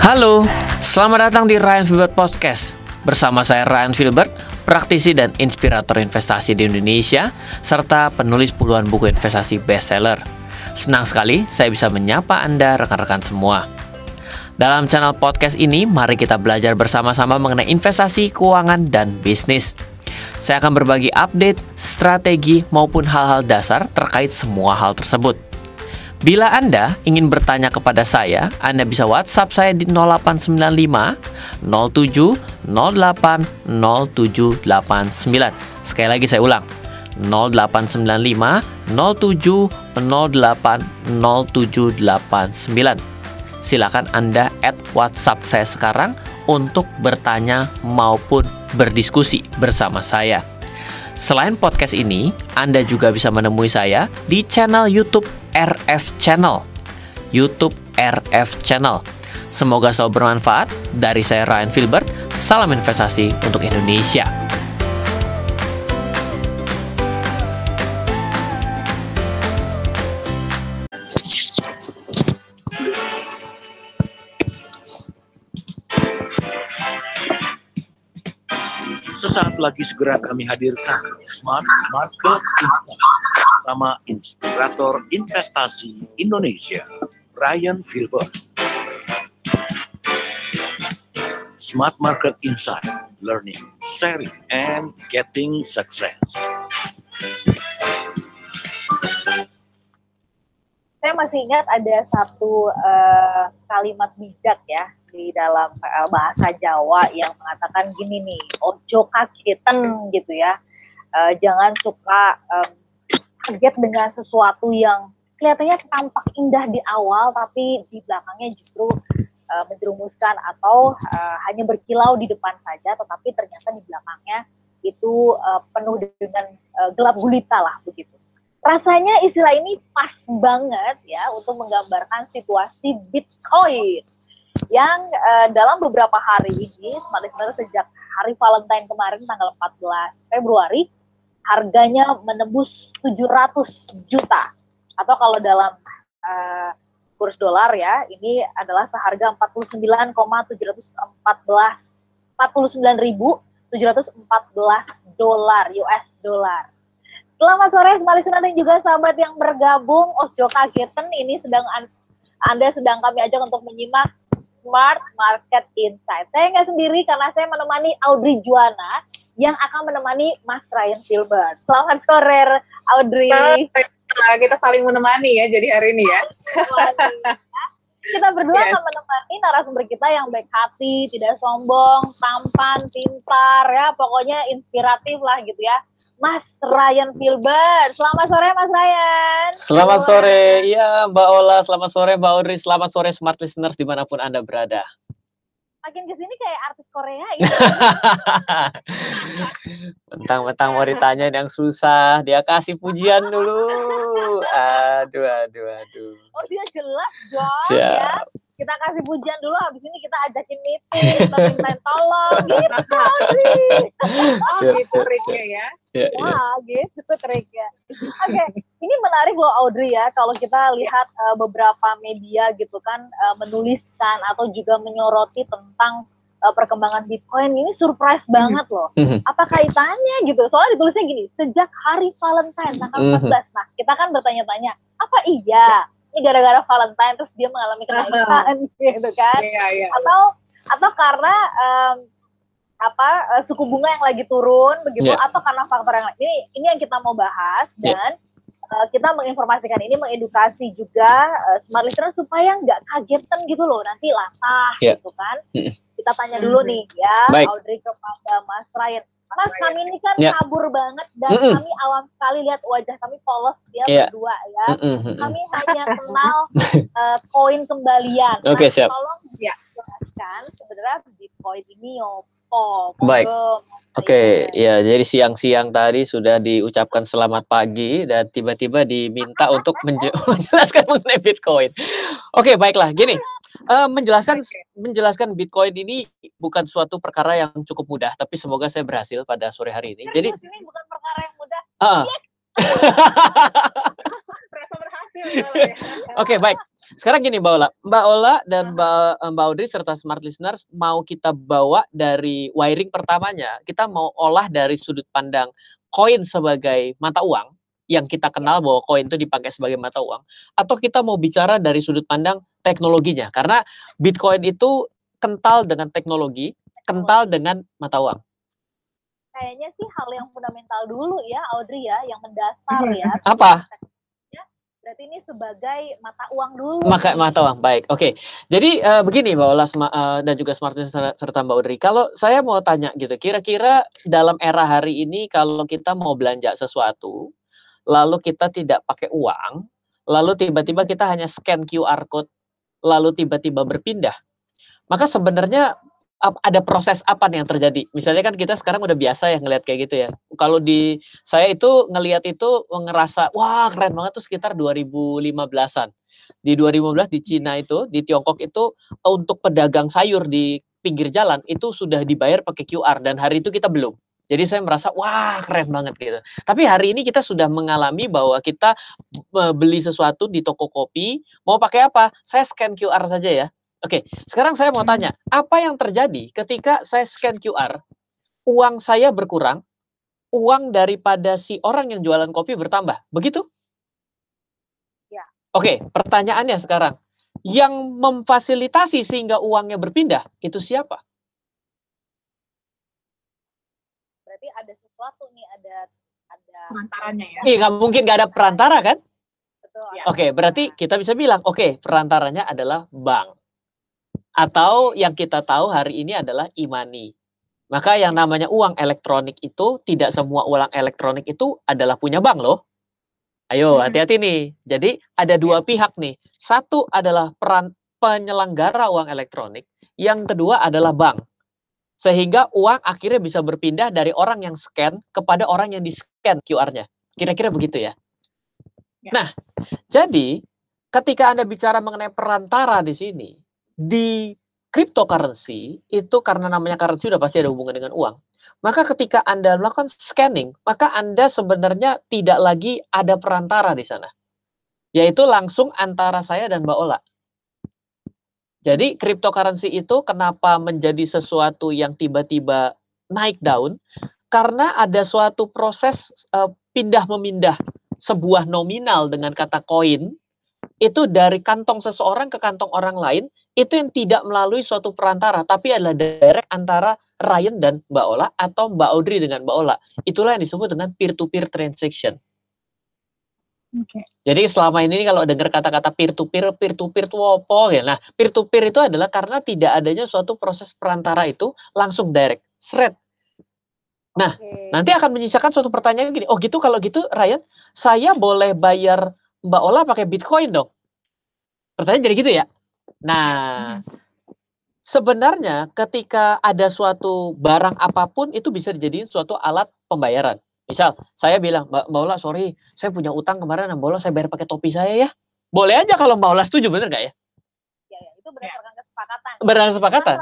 Halo, selamat datang di Ryan Filbert Podcast. Bersama saya Ryan Filbert, praktisi dan inspirator investasi di Indonesia, serta penulis puluhan buku investasi bestseller. Senang sekali saya bisa menyapa Anda rekan-rekan semua. Dalam channel podcast ini, mari kita belajar bersama-sama mengenai investasi, keuangan, dan bisnis. Saya akan berbagi update, strategi, maupun hal-hal dasar terkait semua hal tersebut. Bila Anda ingin bertanya kepada saya, Anda bisa WhatsApp saya di 0895 07 08 0789. Sekali lagi saya ulang. 0895 07 08 0789. Silakan Anda add WhatsApp saya sekarang untuk bertanya maupun berdiskusi bersama saya. Selain podcast ini, Anda juga bisa menemui saya di channel YouTube RF Channel. YouTube RF Channel. Semoga selalu bermanfaat. Dari saya Ryan Filbert, salam investasi untuk Indonesia. Sesaat lagi segera kami hadirkan Smart Market Impact bersama Inspirator Investasi Indonesia, Ryan Filbert. Smart Market Insight, Learning, Sharing, and Getting Success. Saya masih ingat ada satu uh, kalimat bijak ya di dalam uh, bahasa Jawa yang mengatakan gini nih, ojo kagetan gitu ya. Uh, jangan suka um, kaget dengan sesuatu yang kelihatannya tampak indah di awal tapi di belakangnya justru uh, menjerumuskan atau uh, hanya berkilau di depan saja tetapi ternyata di belakangnya itu uh, penuh dengan uh, gelap gulita lah begitu. Rasanya istilah ini pas banget ya untuk menggambarkan situasi Bitcoin yang uh, dalam beberapa hari ini, sebenarnya sejak hari Valentine kemarin tanggal 14 Februari, harganya menembus 700 juta atau kalau dalam uh, kurs dolar ya ini adalah seharga 49,714 49.714 dolar US dolar. Selamat sore Semali Sunan dan juga sahabat yang bergabung Ojo Kageten ini sedang Anda sedang kami ajak untuk menyimak Smart Market Insight. Saya nggak sendiri karena saya menemani Audrey Juana yang akan menemani Mas Ryan Filbert. Selamat sore, Audrey. Kita saling menemani ya, jadi hari ini ya. Kita berdua yes. akan menemani narasumber kita yang baik hati, tidak sombong, tampan, pintar, ya pokoknya inspiratif lah gitu ya. Mas Ryan Filbert. Selamat sore Mas Ryan. Selamat sore, iya Mbak Ola. Selamat sore Mbak Audrey. Selamat sore Smart Listeners di mana pun Anda berada makin ke sini kayak artis Korea ya. Mentang-mentang mau ditanya yang susah, dia kasih pujian dulu. Aduh, aduh, aduh. Oh dia jelas dong ya. Siap. ya. Kita kasih pujian dulu, habis ini kita ajakin meeting, kita minta tolong, gitu sih. Oh gitu triknya ya. Ya, Wah, ya. gitu triknya. Oke, okay. Ini menarik loh Audrey ya, kalau kita lihat uh, beberapa media gitu kan uh, menuliskan atau juga menyoroti tentang uh, perkembangan Bitcoin ini surprise hmm. banget loh. Hmm. Apa kaitannya gitu? Soalnya ditulisnya gini, sejak hari Valentine tanggal 14. Hmm. Nah, kita kan bertanya-tanya, apa iya ini gara-gara Valentine terus dia mengalami kenaikan gitu kan? Iya, iya. Atau atau karena um, apa suku bunga yang lagi turun begitu yeah. atau karena faktor yang lain ini ini yang kita mau bahas yeah. Uh, kita menginformasikan ini mengedukasi juga uh, smart listener supaya nggak kagetan gitu loh nanti latah yeah. gitu kan kita tanya dulu nih ya Baik. Audrey kepada Mas Ryan Mas kami ini kan yeah. kabur banget dan mm -mm. kami awam sekali lihat wajah kami polos dia yeah. berdua ya. Mm -mm. Kami hanya kenal uh, koin kembalian. Oke okay, siap. Tolong ya jelaskan sebenarnya Bitcoin ini opo. Baik. Oke, okay, ya jadi siang-siang tadi sudah diucapkan selamat pagi dan tiba-tiba diminta untuk menjelaskan mengenai Bitcoin. Oke, okay, baiklah. Gini, uh, menjelaskan okay. menjelaskan Bitcoin ini bukan suatu perkara yang cukup mudah, tapi semoga saya berhasil pada sore hari ini. Jadi ini bukan perkara yang mudah. Uh, Oke, okay, baik. sekarang gini Mbak Ola. Mbak Ola dan Mbak, Mbak Audrey serta smart listeners mau kita bawa dari wiring pertamanya, kita mau olah dari sudut pandang koin sebagai mata uang yang kita kenal bahwa koin itu dipakai sebagai mata uang atau kita mau bicara dari sudut pandang teknologinya karena Bitcoin itu kental dengan teknologi, kental dengan mata uang. Kayaknya sih hal yang fundamental dulu ya Audrey ya, yang mendasar ya. Apa? Berarti ini sebagai mata uang dulu. Maka mata uang, baik. Oke. Jadi uh, begini Mbak Ola uh, dan juga Smart serta Mbak Audrey. Kalau saya mau tanya gitu, kira-kira dalam era hari ini kalau kita mau belanja sesuatu, lalu kita tidak pakai uang, lalu tiba-tiba kita hanya scan QR code, lalu tiba-tiba berpindah, maka sebenarnya ada proses apa nih yang terjadi? Misalnya kan kita sekarang udah biasa ya ngelihat kayak gitu ya. Kalau di saya itu ngelihat itu ngerasa wah keren banget tuh sekitar 2015-an. Di 2015 di Cina itu, di Tiongkok itu untuk pedagang sayur di pinggir jalan itu sudah dibayar pakai QR dan hari itu kita belum. Jadi saya merasa wah keren banget gitu. Tapi hari ini kita sudah mengalami bahwa kita beli sesuatu di toko kopi, mau pakai apa? Saya scan QR saja ya Oke, sekarang saya mau tanya, apa yang terjadi ketika saya scan QR, uang saya berkurang, uang daripada si orang yang jualan kopi bertambah, begitu? Ya. Oke, pertanyaannya sekarang, yang memfasilitasi sehingga uangnya berpindah, itu siapa? Berarti ada sesuatu nih, ada ada perantaranya ya? Iya, nggak mungkin nggak ada perantara kan? Betul. Ya. Oke, berarti kita bisa bilang, oke, perantaranya adalah bank. Atau yang kita tahu hari ini adalah imani. Maka yang namanya uang elektronik itu tidak semua uang elektronik itu adalah punya bank loh. Ayo hmm. hati-hati nih. Jadi ada dua ya. pihak nih. Satu adalah peran penyelenggara uang elektronik, yang kedua adalah bank. Sehingga uang akhirnya bisa berpindah dari orang yang scan kepada orang yang di-scan QR-nya. Kira-kira begitu ya. ya. Nah, jadi ketika Anda bicara mengenai perantara di sini, di cryptocurrency itu karena namanya currency udah pasti ada hubungan dengan uang. Maka ketika Anda melakukan scanning, maka Anda sebenarnya tidak lagi ada perantara di sana. Yaitu langsung antara saya dan Mbak Ola. Jadi cryptocurrency itu kenapa menjadi sesuatu yang tiba-tiba naik daun? Karena ada suatu proses uh, pindah memindah sebuah nominal dengan kata koin itu dari kantong seseorang ke kantong orang lain itu yang tidak melalui suatu perantara tapi adalah direct antara Ryan dan Mbak Ola atau Mbak Audrey dengan Mbak Ola. Itulah yang disebut dengan peer to peer transaction. Okay. Jadi selama ini kalau dengar kata-kata peer to peer, peer to peer itu apa ya? Nah, peer to peer itu adalah karena tidak adanya suatu proses perantara itu langsung direct, thread. Nah, okay. nanti akan menyisakan suatu pertanyaan gini, oh gitu kalau gitu Ryan, saya boleh bayar Mbak Ola pakai Bitcoin dong. Pertanyaan jadi gitu ya. Nah, sebenarnya ketika ada suatu barang apa pun itu bisa dijadiin suatu alat pembayaran. Misal, saya bilang, Mbak, Mbak Ola, sorry, saya punya utang kemarin, Mbak Ola, saya bayar pakai topi saya ya. Boleh aja kalau Mbak Ola setuju, bener gak ya? Ya, ya itu berdasarkan kesepakatan. Berdasarkan kesepakatan.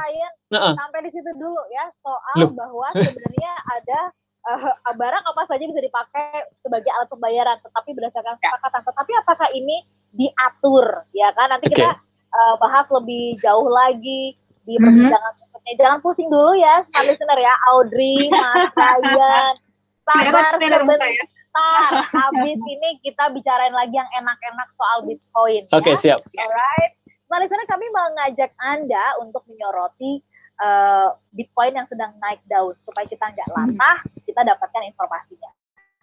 Nah, Ryan, sampai di situ dulu ya, soal Loh. bahwa sebenarnya ada uh, barang apa saja bisa dipakai sebagai alat pembayaran, tetapi berdasarkan ya. kesepakatan. Tetapi apakah ini diatur, ya kan? Nanti okay. kita uh, bahas lebih jauh lagi di perbincangan mm -hmm. Jangan pusing dulu ya, smart listener ya, Audrey, Mas Ryan, sabar sebentar. Habis ini kita bicarain lagi yang enak-enak soal Bitcoin. Oke, okay, ya. siap. Alright. Smart listener, kami mengajak Anda untuk menyoroti uh, Bitcoin yang sedang naik daun supaya kita nggak latah, kita dapatkan informasinya.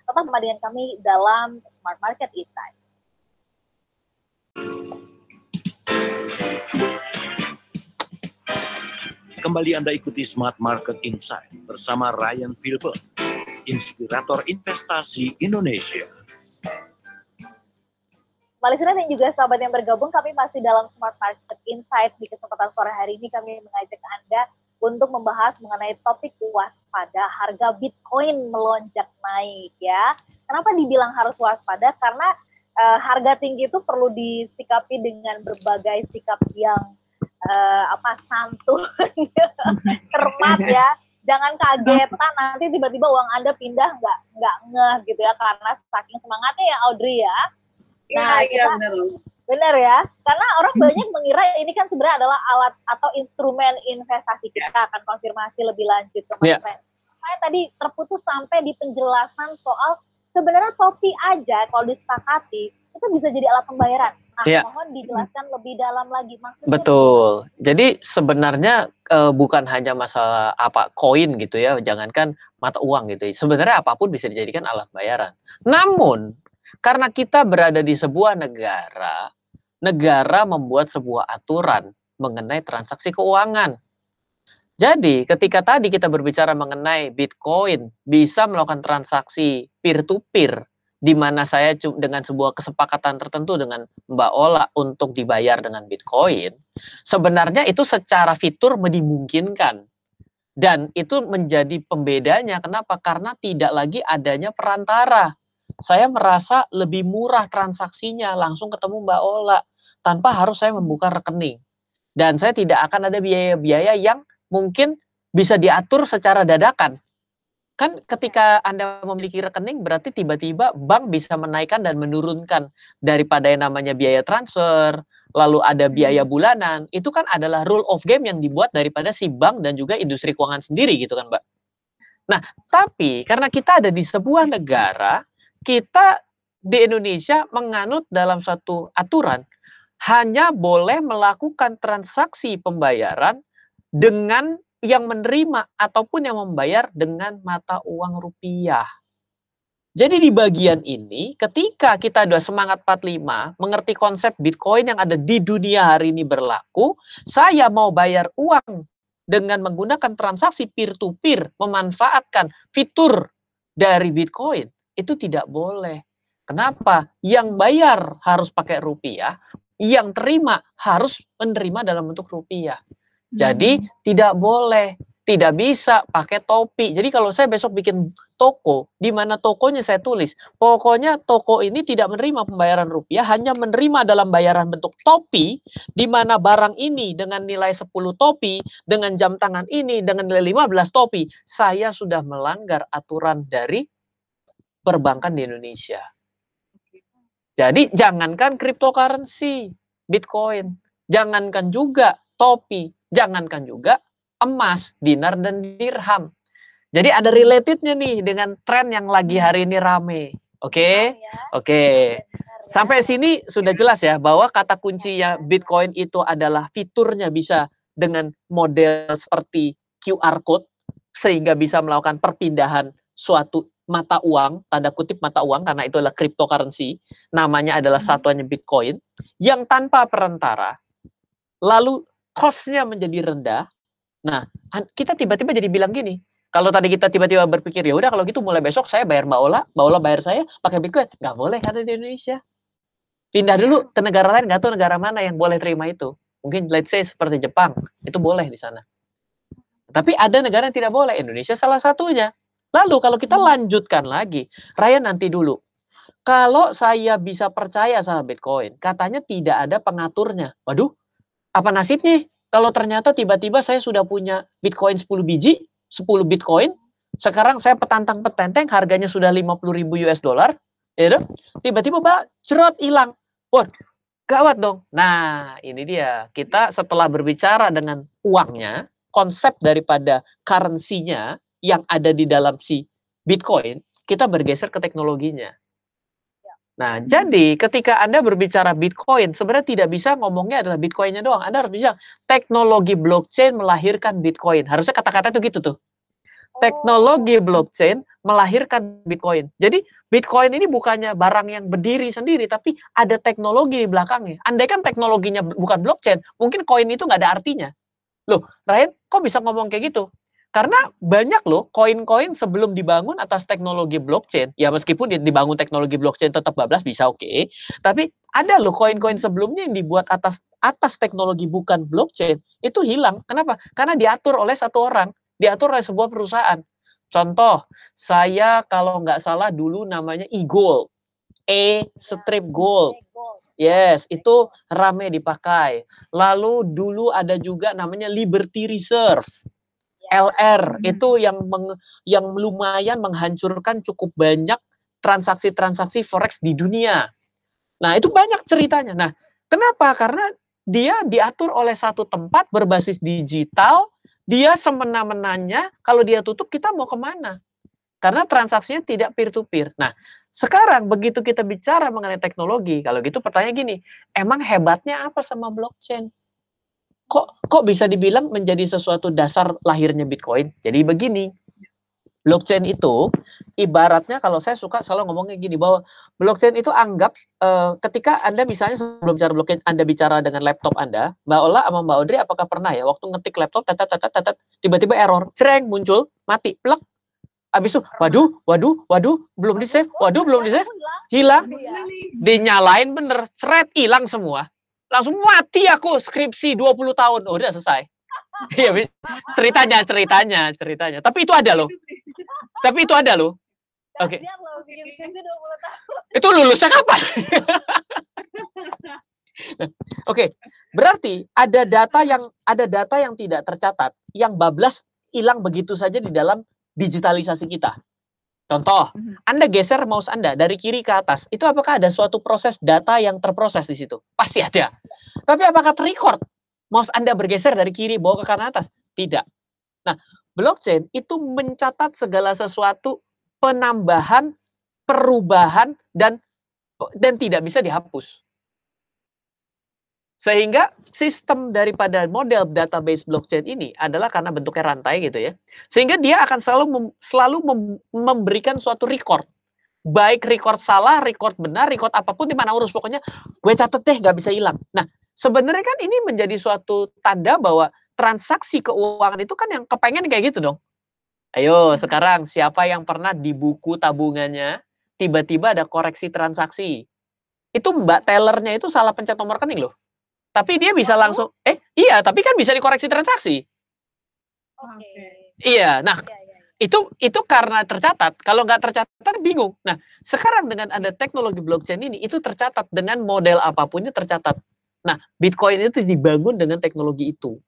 Tetap dengan kami dalam Smart Market Insight. Kembali Anda ikuti Smart Market Insight bersama Ryan Filbert, inspirator investasi Indonesia. Malisira dan juga sahabat yang bergabung, kami masih dalam Smart Market Insight. Di kesempatan sore hari ini kami mengajak Anda untuk membahas mengenai topik waspada harga Bitcoin melonjak naik ya. Kenapa dibilang harus waspada? Karena uh, harga tinggi itu perlu disikapi dengan berbagai sikap yang uh, apa santun, cermat ya. Jangan kagetan nanti tiba-tiba uang Anda pindah nggak nggak ngeh gitu ya karena saking semangatnya ya Audrey ya Iya, nah, iya benar Benar ya, karena orang banyak mengira ini kan sebenarnya adalah alat atau instrumen investasi kita akan konfirmasi lebih lanjut ke Mas Ya. Ren. Saya tadi terputus sampai di penjelasan soal sebenarnya topi aja kalau disepakati itu bisa jadi alat pembayaran. Nah, Ya. mohon dijelaskan lebih dalam lagi maksudnya. Betul. Jadi sebenarnya eh, bukan hanya masalah apa koin gitu ya, jangankan mata uang gitu. ya. Sebenarnya apa pun bisa dijadikan alat bayaran. Namun karena kita berada di sebuah negara, negara membuat sebuah aturan mengenai transaksi keuangan. Jadi ketika tadi kita berbicara mengenai Bitcoin bisa melakukan transaksi peer to peer di mana saya dengan sebuah kesepakatan tertentu dengan Mbak Ola untuk dibayar dengan Bitcoin, sebenarnya itu secara fitur dimungkinkan. Dan itu menjadi pembedanya. Kenapa? Karena tidak lagi adanya perantara. Saya merasa lebih murah transaksinya langsung ketemu Mbak Ola tanpa harus saya membuka rekening. Dan saya tidak akan ada biaya-biaya yang mungkin bisa diatur secara dadakan. Kan ketika Anda memiliki rekening berarti tiba-tiba bank bisa menaikkan dan menurunkan. Daripada yang namanya biaya transfer, lalu ada biaya bulanan, itu kan adalah rule of game yang dibuat daripada si bank dan juga industri keuangan sendiri gitu kan, Mbak. Nah, tapi karena kita ada di sebuah negara, kita di Indonesia menganut dalam satu aturan hanya boleh melakukan transaksi pembayaran dengan yang menerima ataupun yang membayar dengan mata uang rupiah. Jadi di bagian ini, ketika kita sudah semangat 45, mengerti konsep Bitcoin yang ada di dunia hari ini berlaku, saya mau bayar uang dengan menggunakan transaksi peer-to-peer, memanfaatkan fitur dari Bitcoin, itu tidak boleh. Kenapa? Yang bayar harus pakai rupiah, yang terima harus menerima dalam bentuk rupiah. Jadi tidak boleh, tidak bisa pakai topi. Jadi kalau saya besok bikin toko, di mana tokonya saya tulis, pokoknya toko ini tidak menerima pembayaran rupiah, hanya menerima dalam bayaran bentuk topi, di mana barang ini dengan nilai 10 topi, dengan jam tangan ini, dengan nilai 15 topi, saya sudah melanggar aturan dari perbankan di Indonesia. Jadi jangankan cryptocurrency, Bitcoin, jangankan juga topi, jangankan juga emas, dinar dan dirham. Jadi ada relatednya nih dengan tren yang lagi hari ini rame. Oke? Ya, Oke. benar ya. Sampai sini sudah jelas ya bahwa kata kuncinya Bitcoin itu adalah fiturnya bisa dengan model seperti QR code sehingga bisa melakukan perpindahan suatu mata uang, tanda kutip mata uang karena itu adalah cryptocurrency, namanya adalah Hmm. satuannya Bitcoin yang tanpa perantara. Lalu cost-nya menjadi rendah. Nah, kita tiba-tiba jadi bilang gini, kalau tadi kita tiba-tiba berpikir ya udah kalau gitu mulai besok saya bayar Mbak Ola, Mbak Ola bayar saya pakai Bitcoin, nggak boleh karena di Indonesia. Pindah dulu ke negara lain, nggak tahu negara mana yang boleh terima itu. Mungkin let's say seperti Jepang, itu boleh di sana. Tapi ada negara yang tidak boleh, Indonesia salah satunya. Lalu kalau kita lanjutkan lagi, Raya nanti dulu. Kalau saya bisa percaya sama Bitcoin, katanya tidak ada pengaturnya. Waduh, apa nasibnya? Kalau ternyata tiba-tiba saya sudah punya Bitcoin 10 biji, 10 Bitcoin, sekarang saya petantang petenteng, harganya sudah 50 ribu US dollar, ya tiba-tiba mbak, cerot hilang. Wah, gawat dong. Nah, ini dia. Kita setelah berbicara dengan uangnya, konsep daripada currency-nya yang ada di dalam si Bitcoin, kita bergeser ke teknologinya. Nah, jadi ketika Anda berbicara Bitcoin, sebenarnya tidak bisa ngomongnya adalah Bitcoin-nya doang. Anda harus bisa teknologi blockchain melahirkan Bitcoin. Harusnya kata-kata itu gitu tuh. Teknologi blockchain melahirkan Bitcoin. Jadi Bitcoin ini bukannya barang yang berdiri sendiri, tapi ada teknologi di belakangnya. Andai kan teknologinya bukan blockchain, mungkin koin itu nggak ada artinya. Loh, Ryan, kok bisa ngomong kayak gitu? Karena banyak loh koin-koin sebelum dibangun atas teknologi blockchain. Ya meskipun di- dibangun teknologi blockchain tetap bablas bisa oke. Tapi ada loh koin-koin sebelumnya yang dibuat atas atas teknologi bukan blockchain itu hilang. Kenapa? Karena diatur oleh satu orang, diatur oleh sebuah perusahaan. Contoh, saya kalau nggak salah dulu namanya e-gold. E strip gold. Yes, itu rame dipakai. Lalu dulu ada juga namanya Liberty Reserve. LR itu yang meng- yang lumayan menghancurkan cukup banyak transaksi-transaksi forex di dunia. Nah, itu banyak ceritanya. Nah, Kenapa? Karena dia diatur oleh satu tempat berbasis digital, dia semena-menanya, kalau dia tutup kita mau ke mana? Karena transaksinya tidak peer-to-peer. Nah, sekarang begitu kita bicara mengenai teknologi, kalau gitu pertanyaan gini, emang hebatnya apa sama blockchain? Kok kok bisa dibilang menjadi sesuatu dasar lahirnya Bitcoin? Jadi begini, blockchain itu ibaratnya kalau saya suka selalu ngomongnya gini bahwa blockchain itu anggap uh, ketika Anda misalnya sebelum bicara blockchain Anda bicara dengan laptop Anda, Mbak Ola sama Mbak Audrey apakah pernah ya waktu ngetik laptop tatat tatat tatat tiba-tiba error, cereng muncul, mati, plek. Habis itu, waduh, waduh, waduh, belum di save, waduh, belum di save, hilang, dinyalain bener, thread hilang semua, langsung mati aku skripsi 20 tahun, oh, udah selesai. Iya, ceritanya, ceritanya, ceritanya. Tapi itu ada loh. Tapi itu ada loh. Oke. Okay. Itu lulusnya kapan? Oke, okay. berarti ada data yang ada data yang tidak tercatat, yang bablas hilang begitu saja di dalam digitalisasi kita. Contoh, mhm. Anda geser mouse Anda dari kiri ke atas, itu apakah ada suatu proses data yang terproses di situ? Pasti ada. Tapi apakah terrecord? Mouse Anda bergeser dari kiri bawa ke kanan atas? Tidak. Nah, blockchain itu mencatat segala sesuatu penambahan, perubahan dan dan tidak bisa dihapus. Sehingga sistem daripada model database blockchain ini adalah karena bentuknya rantai gitu ya. Sehingga dia akan selalu mem, selalu mem, memberikan suatu record. Baik record salah, record benar, record apa pun di mana urus pokoknya gue catat deh nggak bisa hilang. Nah, sebenarnya kan ini menjadi suatu tanda bahwa transaksi keuangan itu kan yang kepengen kayak gitu dong. Ayo hmm. sekarang siapa yang pernah di buku tabungannya tiba-tiba ada koreksi transaksi. Itu Mbak tellernya itu salah pencet nomor rekening loh. Tapi dia bisa langsung eh iya, tapi kan bisa dikoreksi transaksi. Oke. Okay. Iya, nah ya, ya, itu itu karena tercatat. Kalau nggak tercatat bingung. Nah, sekarang dengan ada teknologi blockchain ini itu tercatat dengan model apa pun itu tercatat. Nah, Bitcoin itu dibangun dengan teknologi itu.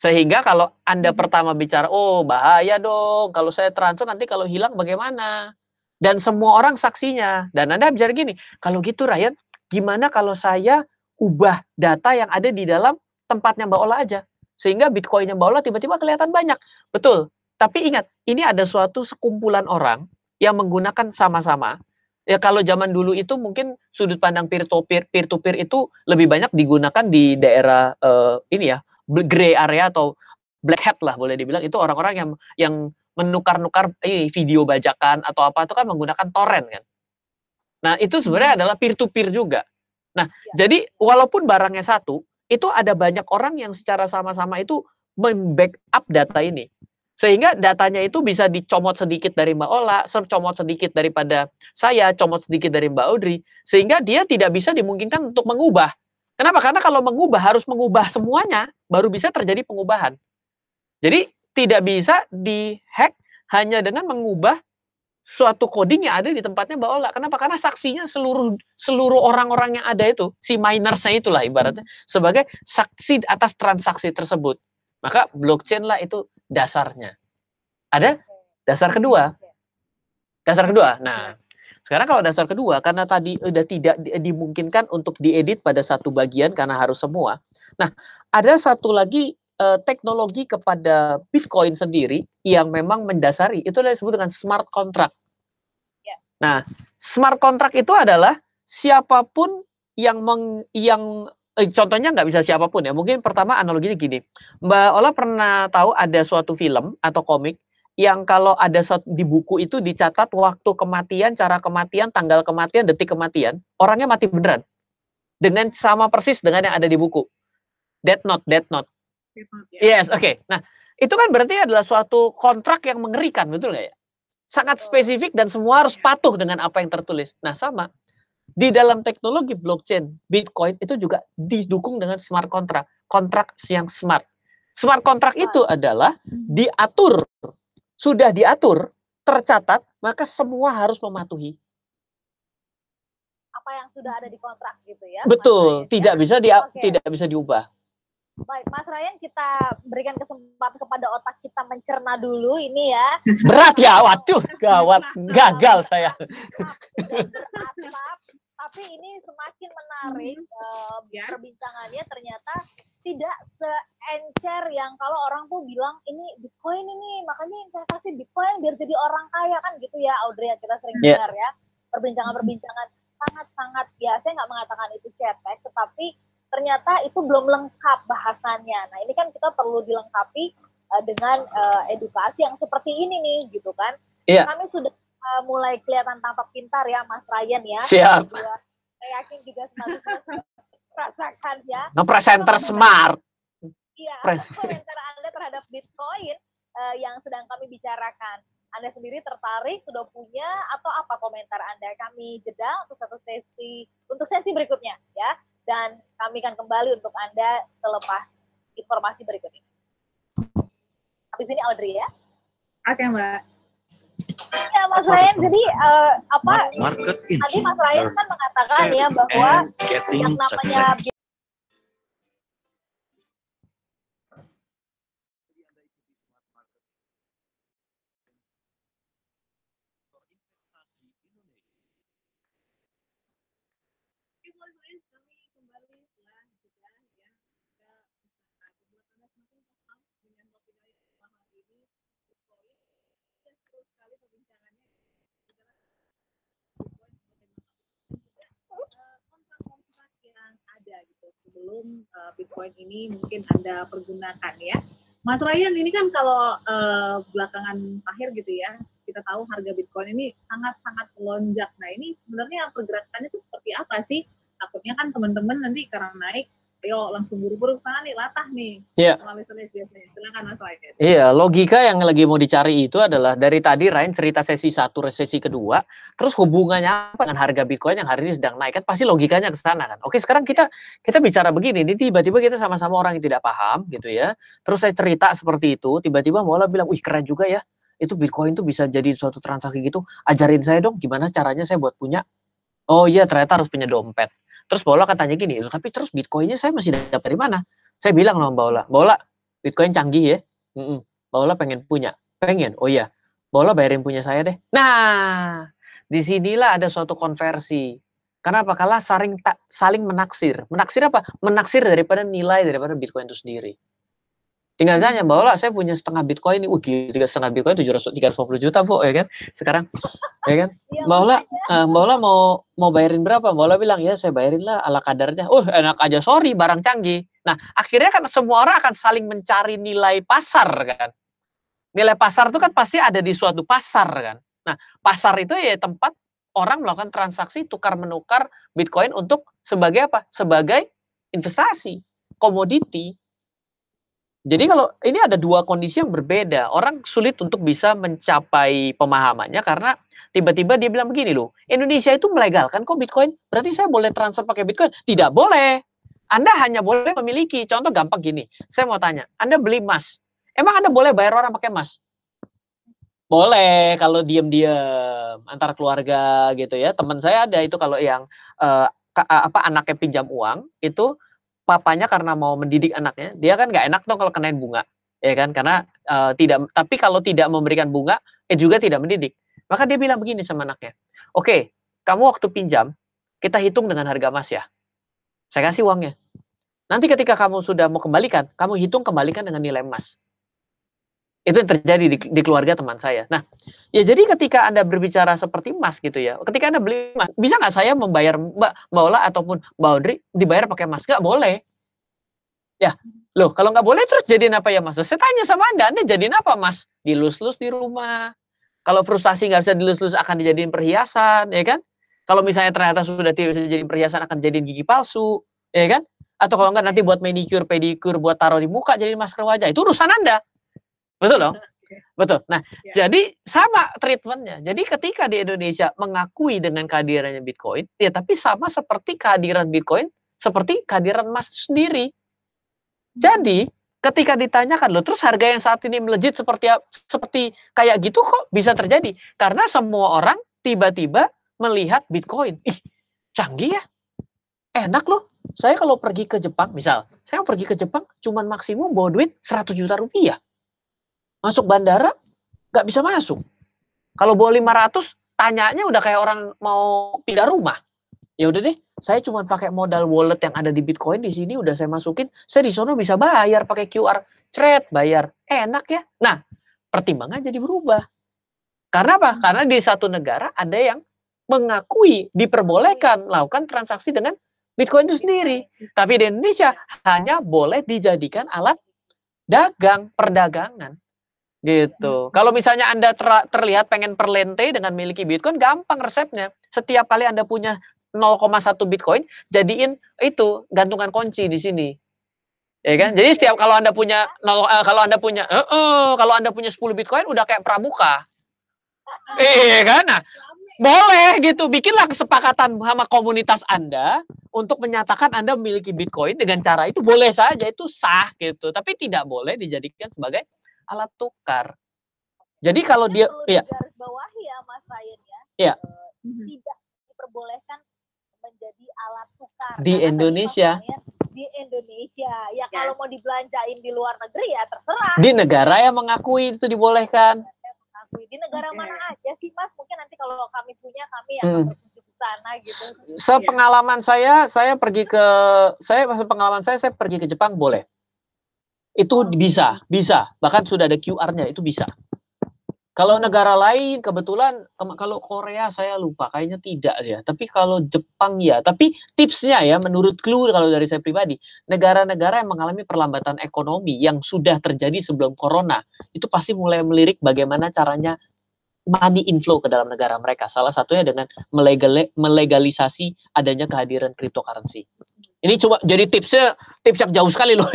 Sehingga kalau Anda hmm. pertama bicara, oh bahaya dong, kalau saya transfer nanti kalau hilang bagaimana? Dan semua orang saksinya. Dan Anda bicara gini, kalau gitu Ryan, gimana kalau saya ubah data yang ada di dalam tempatnya Mbak Ola aja? Sehingga Bitcoinnya Mbak Ola tiba-tiba kelihatan banyak. Betul. Tapi ingat, ini ada suatu sekumpulan orang yang menggunakan sama-sama. Ya kalau zaman dulu itu mungkin sudut pandang peer to peer, peer to peer itu lebih banyak digunakan di daerah uh, ini ya, gray area atau black hat lah boleh dibilang itu orang-orang yang yang menukar-nukar ini video bajakan atau apa itu kan menggunakan torrent kan. Nah, itu sebenarnya hmm. adalah peer to peer juga. Nah, ya. jadi walaupun barangnya satu, itu ada banyak orang yang secara sama-sama itu membackup data ini. Sehingga datanya itu bisa dicomot sedikit dari Mbak Ola, comot sedikit daripada saya, comot sedikit dari Mbak Audrey, sehingga dia tidak bisa dimungkinkan untuk mengubah. Kenapa? Karena kalau mengubah harus mengubah semuanya, baru bisa terjadi pengubahan. Jadi tidak bisa dihack hanya dengan mengubah suatu coding yang ada di tempatnya Mbak Ola. Kenapa? Karena saksinya seluruh seluruh orang-orang yang ada itu, si minersnya itulah ibaratnya sebagai saksi atas transaksi tersebut. Maka blockchain lah itu dasarnya. Ada dasar kedua. Dasar kedua. Nah, sekarang kalau dasar kedua, karena tadi udah tidak dimungkinkan untuk diedit pada satu bagian karena harus semua. Nah, ada satu lagi uh, teknologi kepada Bitcoin sendiri yang memang mendasari itu disebut dengan smart contract. Ya. Nah, smart contract itu adalah siapa pun yang meng, yang eh, contohnya nggak bisa siapa pun ya. Mungkin pertama analoginya gini, Mbak Ola pernah tahu ada suatu film atau komik yang kalau ada di buku itu dicatat waktu kematian, cara kematian, tanggal kematian, detik kematian, orangnya mati beneran. Dengan sama persis dengan yang ada di buku. Death note, death note. Ya. Yes, oke. Okay. Nah, itu kan berarti adalah suatu kontrak yang mengerikan, betul nggak ya? Sangat spesifik dan semua harus patuh dengan apa yang tertulis. Nah, sama. Di dalam teknologi blockchain, Bitcoin itu juga didukung dengan smart contract. Kontrak yang smart. Smart contract itu adalah diatur sudah diatur, tercatat, maka semua harus mematuhi. Apa yang sudah ada di kontrak gitu ya? Betul, Ryan, tidak ya? bisa di okay. tidak bisa diubah. Baik, Mas Ryan kita berikan kesempatan kepada otak kita mencerna dulu ini ya. Berat ya, waduh, gawat, gagal saya. tapi ini semakin menarik uh, Ya. perbincangannya ternyata tidak seencer yang kalau orang tuh bilang ini Bitcoin ini makanya investasi Bitcoin biar jadi orang kaya kan gitu ya Audrey yang kita sering Yeah. dengar ya perbincangan-perbincangan sangat-sangat ya saya nggak mengatakan itu cetek tetapi ternyata itu belum lengkap bahasannya nah ini kan kita perlu dilengkapi uh, dengan uh, edukasi yang seperti ini nih gitu kan Iya. kami sudah uh, mulai kelihatan tampak pintar ya Mas Ryan ya Siap. Juga, saya yakin juga sebaliknya merasakan ya Nge-presenter smart. Iya, komentar Anda terhadap Bitcoin eh, yang sedang kami bicarakan. Anda sendiri tertarik, sudah punya, atau apa komentar Anda? Kami jeda untuk satu sesi, untuk sesi berikutnya ya. Dan kami akan kembali untuk Anda selepas informasi berikut ini. Habis ini Audrey ya. Oke Mbak. Ya Mas Ryan, jadi eh, apa, Market tadi Mas Ryan kan mengatakan ya bahwa and getting yang namanya ada gitu sebelum uh, Bitcoin ini mungkin Anda pergunakan ya. Mas Ryan ini kan kalau uh, belakangan akhir gitu ya, kita tahu harga Bitcoin ini sangat-sangat melonjak. Nah ini sebenarnya pergerakannya itu seperti apa sih? Takutnya kan teman-teman nanti karena naik, ayo langsung buru-buru ke sana nih, latah nih. Iya. Sama listeners biasanya. Silakan Mas Ryan. Iya, logika yang lagi mau dicari itu adalah dari tadi Ryan cerita sesi satu, sesi kedua, terus hubungannya apa dengan harga Bitcoin yang hari ini sedang naik kan pasti logikanya ke sana kan. Oke, sekarang kita kita bicara begini, ini tiba-tiba kita sama-sama orang yang tidak paham gitu ya. Terus saya cerita seperti itu, tiba-tiba Mola bilang, "Wih, keren juga ya. Itu Bitcoin tuh bisa jadi suatu transaksi gitu. Ajarin saya dong gimana caranya saya buat punya." Oh iya, ternyata harus punya dompet. Terus Bola katanya gini, "Loh, tapi terus Bitcoinnya saya masih dapat dari mana? Saya bilang sama Bola, Bola, Bitcoin canggih ya. Mm-mm. Bola pengen punya. Pengen. Oh iya. Bola bayarin punya saya deh. Nah, di sinilah ada suatu konversi. Kenapa? Karena saling saling menaksir. Menaksir apa? Menaksir daripada nilai daripada Bitcoin itu sendiri. Tinggal tanya, Bola saya punya setengah Bitcoin ini. Wih, tiga setengah Bitcoin 700 350 juta, Bu, ya kan? Sekarang, ya kan? Iya, Mbak Ola, eh, Mbak Ola mau mau bayarin berapa? Mbak Ola bilang, ya saya bayarin lah ala kadarnya. Oh, enak aja, sorry, barang canggih. Nah, akhirnya kan semua orang akan saling mencari nilai pasar kan. Nilai pasar itu kan pasti ada di suatu pasar kan. Nah, pasar itu ya tempat orang melakukan transaksi tukar menukar Bitcoin untuk sebagai apa? Sebagai investasi, komoditi. Jadi kalau ini ada dua kondisi yang berbeda, orang sulit untuk bisa mencapai pemahamannya karena tiba-tiba dia bilang begini loh, Indonesia itu melegalkan kok Bitcoin, berarti saya boleh transfer pakai Bitcoin? Tidak boleh. Anda hanya boleh memiliki. Contoh gampang gini, saya mau tanya, Anda beli emas, emang Anda boleh bayar orang pakai emas? Boleh kalau diam-diam antar keluarga gitu ya. Teman saya ada itu kalau yang eh, ka- apa anaknya pinjam uang itu papanya karena mau mendidik anaknya, dia kan nggak enak dong kalau kenain bunga, ya kan? Karena eh, tidak, tapi kalau tidak memberikan bunga, eh juga tidak mendidik. Maka dia bilang begini sama anaknya, oke, kamu waktu pinjam, kita hitung dengan harga emas ya. Saya kasih uangnya. Nanti ketika kamu sudah mau kembalikan, kamu hitung kembalikan dengan nilai emas. Itu yang terjadi di, di keluarga teman saya. Nah, ya jadi ketika Anda berbicara seperti emas gitu ya, ketika Anda beli emas, bisa nggak saya membayar Mbak Ola ataupun Mbak Audrey dibayar pakai emas? Nggak boleh. Ya, loh kalau nggak boleh terus jadiin apa ya mas? Saya tanya sama Anda, Anda jadiin apa mas? Dilus-lus di rumah. Kalau frustasi nggak bisa dilus-lus akan dijadiin perhiasan, ya kan? Kalau misalnya ternyata sudah tidak bisa dijadiin perhiasan akan jadiin gigi palsu, ya kan? Atau kalau nggak nanti buat manicure, pedicure, buat taruh di muka jadi masker wajah, itu urusan Anda. Betul dong? Betul. Nah, Ya. jadi sama treatmentnya. Jadi ketika di Indonesia mengakui dengan kehadirannya Bitcoin, ya tapi sama seperti kehadiran Bitcoin, seperti kehadiran emas sendiri. Jadi ketika ditanyakan loh, terus harga yang saat ini melejit seperti seperti kayak gitu kok bisa terjadi? Karena semua orang tiba-tiba melihat Bitcoin. Ih, canggih ya. Enak loh. Saya kalau pergi ke Jepang, misal, saya pergi ke Jepang cuman maksimum bawa duit 100 juta rupiah. Masuk bandara nggak bisa masuk. Kalau bawa 500, tanyanya udah kayak orang mau pindah rumah. Ya udah deh, saya cuma pakai modal wallet yang ada di Bitcoin di sini udah saya masukin, saya di sono bisa bayar pakai QR thread, bayar. Enak ya. Nah, pertimbangan jadi berubah. Karena apa? Karena di satu negara ada yang mengakui diperbolehkan melakukan transaksi dengan Bitcoin itu sendiri. Tapi di Indonesia hanya boleh dijadikan alat dagang, perdagangan. Gitu. Kalau misalnya Anda ter- terlihat pengen perlente dengan miliki Bitcoin, gampang resepnya. Setiap kali Anda punya 0,1 Bitcoin, jadiin itu gantungan kunci di sini. Ya kan? Jadi setiap kalau Anda punya nol, eh, kalau Anda punya eh, eh, kalau Anda punya 10 Bitcoin udah kayak pramuka. Iya kan? Nah, boleh gitu. Bikinlah kesepakatan sama komunitas Anda untuk menyatakan Anda memiliki Bitcoin dengan cara itu boleh saja itu sah gitu. Tapi tidak boleh dijadikan sebagai alat tukar. Jadi kalau dia perlu iya, digaris bawahi ya Mas Ryan ya. Iya. Eh, tidak diperbolehkan menjadi alat tukar Di Karena Indonesia. Di Indonesia ya Yes. kalau mau dibelanjain di luar negeri ya terserah di negara yang mengakui itu dibolehkan. Di negara Oke. mana aja sih Mas mungkin nanti kalau kami punya kami Hmm. berkunjung ke sana gitu Sepengalaman saya, saya pergi ke saya maksud pengalaman saya, saya pergi ke Jepang boleh. Itu bisa, bisa. Bahkan sudah ada QR-nya, itu bisa. Kalau negara lain kebetulan kalau Korea saya lupa kayaknya tidak ya. Tapi kalau Jepang ya. Tapi tipsnya ya menurut clue kalau dari saya pribadi, negara-negara yang mengalami perlambatan ekonomi yang sudah terjadi sebelum corona itu pasti mulai melirik bagaimana caranya money inflow ke dalam negara mereka. Salah satunya dengan melegali- melegalisasi adanya kehadiran cryptocurrency. Ini coba jadi tipsnya tips yang jauh sekali loh.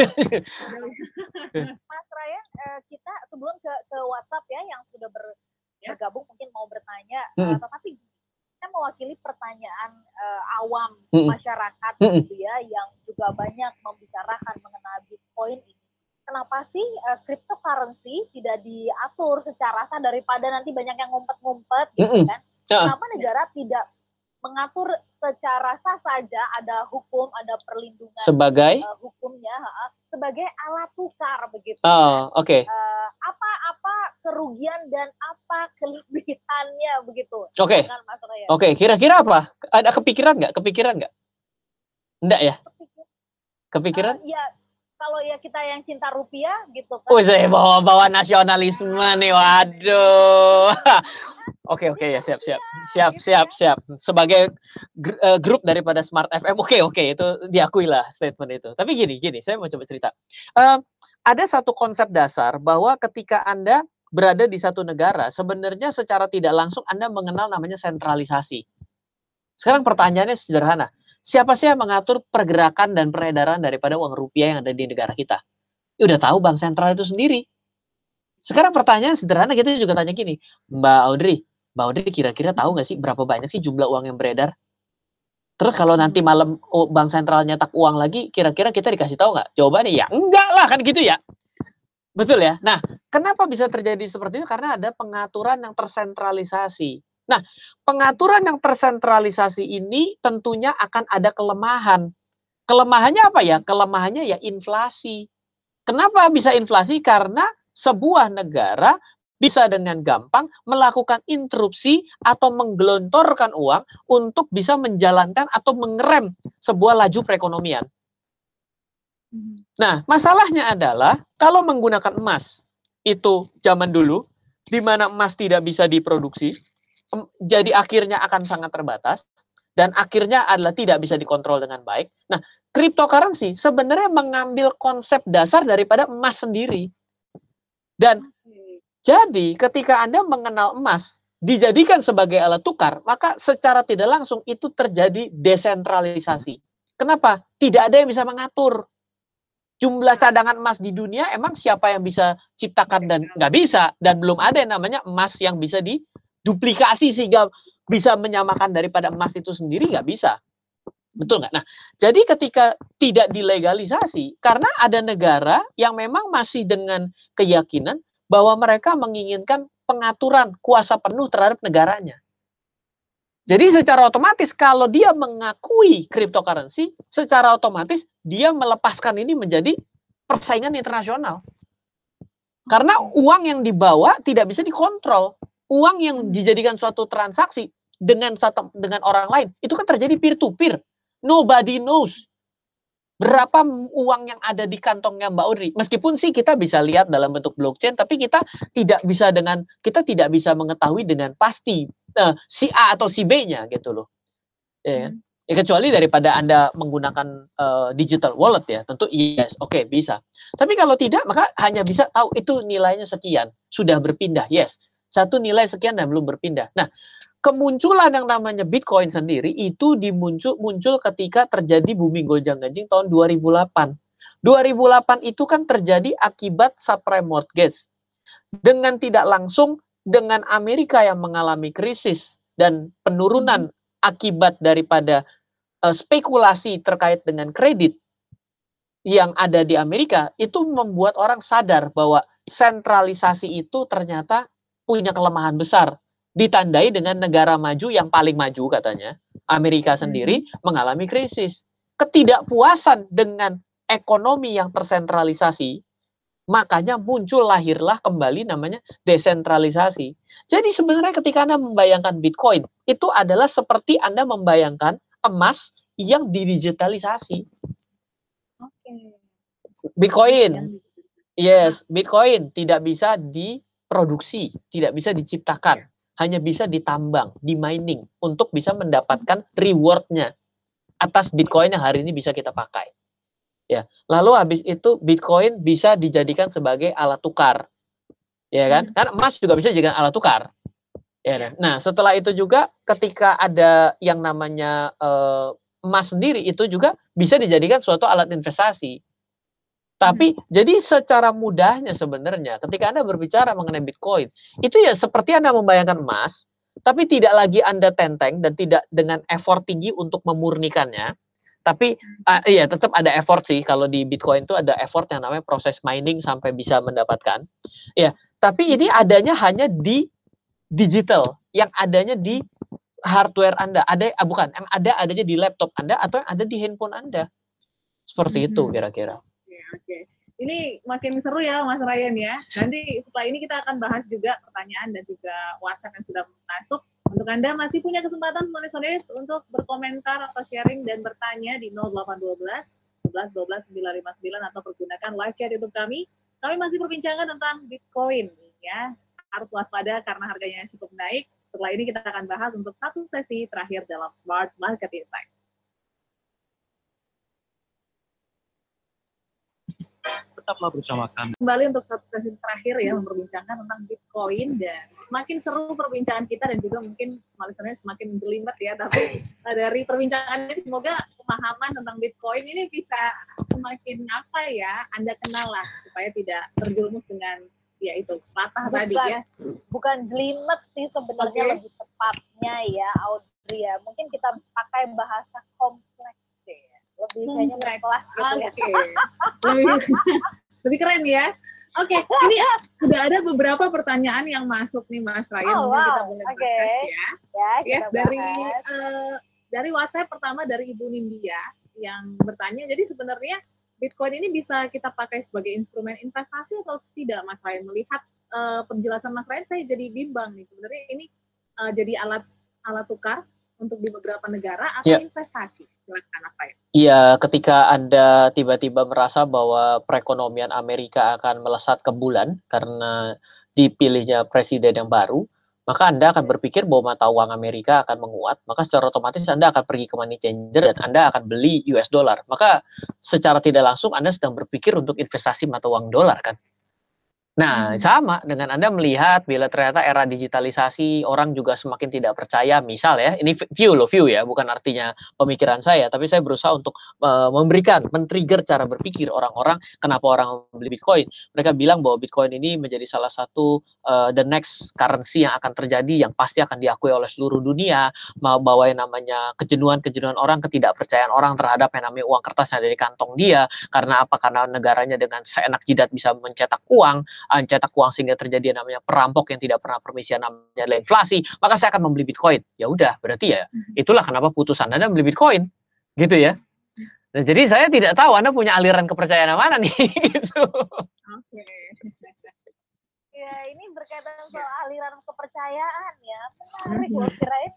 Mas Ryan eh, kita sebelum ke ke WhatsApp ya yang sudah ber- Ya. bergabung mungkin mau bertanya eh, tetapi kita mewakili pertanyaan eh, awam Mm-mm. masyarakat Mm-mm. gitu ya yang juga banyak membicarakan mengenai Bitcoin ini. Kenapa sih eh, cryptocurrency tidak diatur secara sah daripada nanti banyak yang ngumpet-ngumpet gitu kan? Ya. Kenapa negara tidak mengatur secara sah saja ada hukum, ada perlindungan Sebagai eh, hukumnya ha, sebagai alat tukar begitu. oh, oke. Eh, apa-apa kerugian dan apa kelebihannya begitu. Oke. Ryan. Oke, kira-kira apa? Ada kepikiran nggak? Kepikiran nggak? Enggak ya? Kepikiran? Eh, ya kalau ya kita yang cinta rupiah gitu kan. Saya bawa-bawa nasionalisme nih, waduh. Oke, oke ya, siap, siap, siap, siap, siap. Sebagai eh, grup daripada Smart FM, oke, oke, itu diakui lah statement itu. Tapi gini, gini, saya mau coba cerita. Eh, ada satu konsep dasar bahwa ketika Anda berada di satu negara, sebenarnya secara tidak langsung Anda mengenal namanya sentralisasi. Sekarang pertanyaannya sederhana. Siapa sih yang mengatur pergerakan dan peredaran daripada uang rupiah yang ada di negara kita? Ya udah tahu bank sentral itu sendiri. Sekarang pertanyaan sederhana kita juga tanya gini, Mbak Audrey, Mbak Audrey kira-kira tahu nggak sih berapa banyak sih jumlah uang yang beredar? Terus kalau nanti malam oh, bank sentral nyetak uang lagi, kira-kira kita dikasih tahu nggak? Jawabannya ya enggak lah kan gitu ya. Betul ya. Nah, kenapa bisa terjadi seperti itu? Karena ada pengaturan yang tersentralisasi. Nah, pengaturan yang tersentralisasi ini tentunya akan ada kelemahan. Kelemahannya apa ya? Kelemahannya ya inflasi. Kenapa bisa inflasi? Karena sebuah negara bisa dengan gampang melakukan interupsi atau menggelontorkan uang untuk bisa menjalankan atau mengerem sebuah laju perekonomian. Nah, masalahnya adalah kalau menggunakan emas itu zaman dulu di mana emas tidak bisa diproduksi, jadi akhirnya akan sangat terbatas dan akhirnya adalah tidak bisa dikontrol dengan baik. Nah, cryptocurrency sebenarnya mengambil konsep dasar daripada emas sendiri. Dan jadi ketika Anda mengenal emas dijadikan sebagai alat tukar, maka secara tidak langsung itu terjadi desentralisasi. Kenapa? Tidak ada yang bisa mengatur jumlah cadangan emas di dunia. Emang siapa yang bisa ciptakan dan nggak bisa? Dan belum ada yang namanya emas yang bisa diduplikasi sehingga bisa menyamakan daripada emas itu sendiri nggak bisa. Betul nggak? Nah, jadi ketika tidak dilegalisasi, karena ada negara yang memang masih dengan keyakinan bahwa mereka menginginkan pengaturan kuasa penuh terhadap negaranya. Jadi secara otomatis kalau dia mengakui cryptocurrency, secara otomatis dia melepaskan ini menjadi persaingan internasional. Karena uang yang dibawa tidak bisa dikontrol. Uang yang dijadikan suatu transaksi dengan satu dengan orang lain itu kan terjadi peer to peer. Nobody knows berapa uang yang ada di kantongnya Mbak Audrey. Meskipun sih kita bisa lihat dalam bentuk blockchain, tapi kita tidak bisa dengan kita tidak bisa mengetahui dengan pasti uh, si A atau si B-nya gitu loh. Ya, kan? ya kecuali daripada Anda menggunakan uh, digital wallet ya, tentu yes, oke okay, bisa. Tapi kalau tidak maka hanya bisa tahu itu nilainya sekian, sudah berpindah. Yes. Satu nilai sekian dan belum berpindah. Nah, kemunculan yang namanya Bitcoin sendiri itu dimuncul muncul ketika terjadi booming gonjang-ganjing tahun 2008. 2008 itu kan terjadi akibat subprime mortgage. Dengan tidak langsung dengan Amerika yang mengalami krisis dan penurunan akibat daripada uh, spekulasi terkait dengan kredit yang ada di Amerika itu membuat orang sadar bahwa sentralisasi itu ternyata punya kelemahan besar ditandai dengan negara maju yang paling maju katanya, Amerika hmm. sendiri mengalami krisis. Ketidakpuasan dengan ekonomi yang tersentralisasi, makanya muncul lahirlah kembali namanya desentralisasi. Jadi sebenarnya ketika Anda membayangkan Bitcoin, itu adalah seperti Anda membayangkan emas yang didigitalisasi. Bitcoin. Yes, Bitcoin tidak bisa diproduksi, tidak bisa diciptakan hanya bisa ditambang, di mining untuk bisa mendapatkan rewardnya atas Bitcoin yang hari ini bisa kita pakai. Ya, lalu habis itu Bitcoin bisa dijadikan sebagai alat tukar, ya kan? Hmm. Kan emas juga bisa dijadikan alat tukar. Ya, kan? nah setelah itu juga ketika ada yang namanya uh, emas sendiri itu juga bisa dijadikan suatu alat investasi. Tapi hmm. jadi secara mudahnya sebenarnya ketika Anda berbicara mengenai Bitcoin, itu ya seperti Anda membayangkan emas, tapi tidak lagi Anda tenteng dan tidak dengan effort tinggi untuk memurnikannya. Tapi uh, iya tetap ada effort sih kalau di Bitcoin itu ada effort yang namanya proses mining sampai bisa mendapatkan. Ya, tapi ini adanya hanya di digital, yang adanya di hardware Anda. Ada ah, bukan, yang ada adanya di laptop Anda atau yang ada di handphone Anda. Seperti itu hmm. kira-kira oke. Ini makin seru ya Mas Ryan ya. Nanti setelah ini kita akan bahas juga pertanyaan dan juga WhatsApp yang sudah masuk. Untuk Anda masih punya kesempatan sore-sore untuk berkomentar atau sharing dan bertanya di 0812 11 12 959 atau pergunakan live chat YouTube kami. Kami masih perbincangan tentang Bitcoin ya. Harus waspada karena harganya cukup naik. Setelah ini kita akan bahas untuk satu sesi terakhir dalam Smart Market Insight. Tetaplah bersama kami. Kembali untuk satu sesi terakhir ya, memperbincangkan tentang Bitcoin dan semakin seru perbincangan kita dan juga mungkin malisanya semakin jelimet ya, tapi dari perbincangan ini semoga pemahaman tentang Bitcoin ini bisa semakin apa ya, Anda kenal lah supaya tidak terjerumus dengan ya itu patah bukan, tadi ya. Bukan jelimet sih sebenarnya okay. lebih tepatnya ya, Audrey ya. Mungkin kita pakai bahasa kompleks lebih kayaknya berkelas gitu okay. ya. lebih, lebih keren ya. Oke, okay, ini sudah ada beberapa pertanyaan yang masuk nih Mas Ryan. Oh, wow. kita boleh okay. bahas ya. ya yes, dari uh, dari WhatsApp pertama dari Ibu Nindya yang bertanya, jadi sebenarnya Bitcoin ini bisa kita pakai sebagai instrumen investasi atau tidak Mas Ryan? Melihat uh, penjelasan Mas Ryan, saya jadi bimbang nih. Sebenarnya ini uh, jadi alat alat tukar untuk di beberapa negara atau yeah. investasi? Iya, ketika Anda tiba-tiba merasa bahwa perekonomian Amerika akan melesat ke bulan karena dipilihnya presiden yang baru, maka Anda akan berpikir bahwa mata uang Amerika akan menguat, maka secara otomatis Anda akan pergi ke money changer dan Anda akan beli US dollar. Maka secara tidak langsung Anda sedang berpikir untuk investasi mata uang dolar kan. Nah, hmm. sama dengan Anda melihat bila ternyata era digitalisasi orang juga semakin tidak percaya, misal ya, ini view loh, view ya, bukan artinya pemikiran saya, tapi saya berusaha untuk uh, memberikan, men-trigger cara berpikir orang-orang kenapa orang membeli Bitcoin. Mereka bilang bahwa Bitcoin ini menjadi salah satu uh, the next currency yang akan terjadi yang pasti akan diakui oleh seluruh dunia, mau bawa yang namanya kejenuhan-kejenuhan orang, ketidakpercayaan orang terhadap yang namanya uang kertas yang ada di kantong dia, karena apa? Karena negaranya dengan seenak jidat bisa mencetak uang, cetak uang sehingga terjadi yang namanya perampok yang tidak pernah permisi yang namanya adalah inflasi, maka saya akan membeli Bitcoin. Ya udah, berarti ya hmm. itulah kenapa putusan Anda membeli Bitcoin. Gitu ya. Nah, jadi saya tidak tahu Anda punya aliran kepercayaan mana nih gitu. Oke. Ya, ini berkaitan soal aliran kepercayaan ya. Menarik loh kirain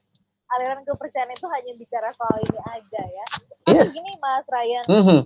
aliran kepercayaan itu hanya bicara soal ini aja ya. Tapi Yes. gini Mas Ryan, Mhm.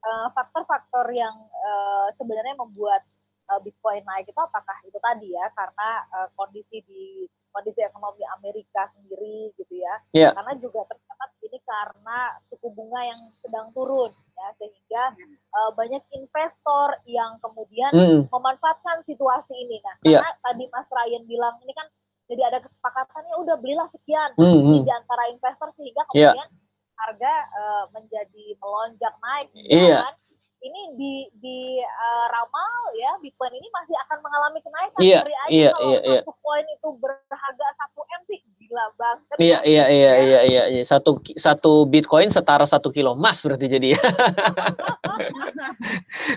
eh, faktor-faktor yang eh, sebenarnya membuat eh, Bitcoin naik itu apakah itu tadi ya karena eh, kondisi di kondisi ekonomi Amerika sendiri gitu ya. Iya. Karena juga tercatat ini karena suku bunga yang sedang turun ya sehingga eh, banyak investor yang kemudian Mhm. memanfaatkan situasi ini. Nah, Iya. karena tadi Mas Ryan bilang ini kan jadi ada kesepakatan ya udah belilah sekian Mhm. di antara investor sehingga Iya. kemudian harga eh, menjadi melonjak naik. Iya. Kan? Ini di di eh, ramal ya Bitcoin ini masih akan mengalami kenaikan. Iya, Ngeri aja iya, kalau iya, iya. satu koin itu berharga 1 M sih gila banget. Iya, ya. iya, iya, Ya. iya, iya, iya. Satu satu Bitcoin setara satu kilo emas berarti jadi ya.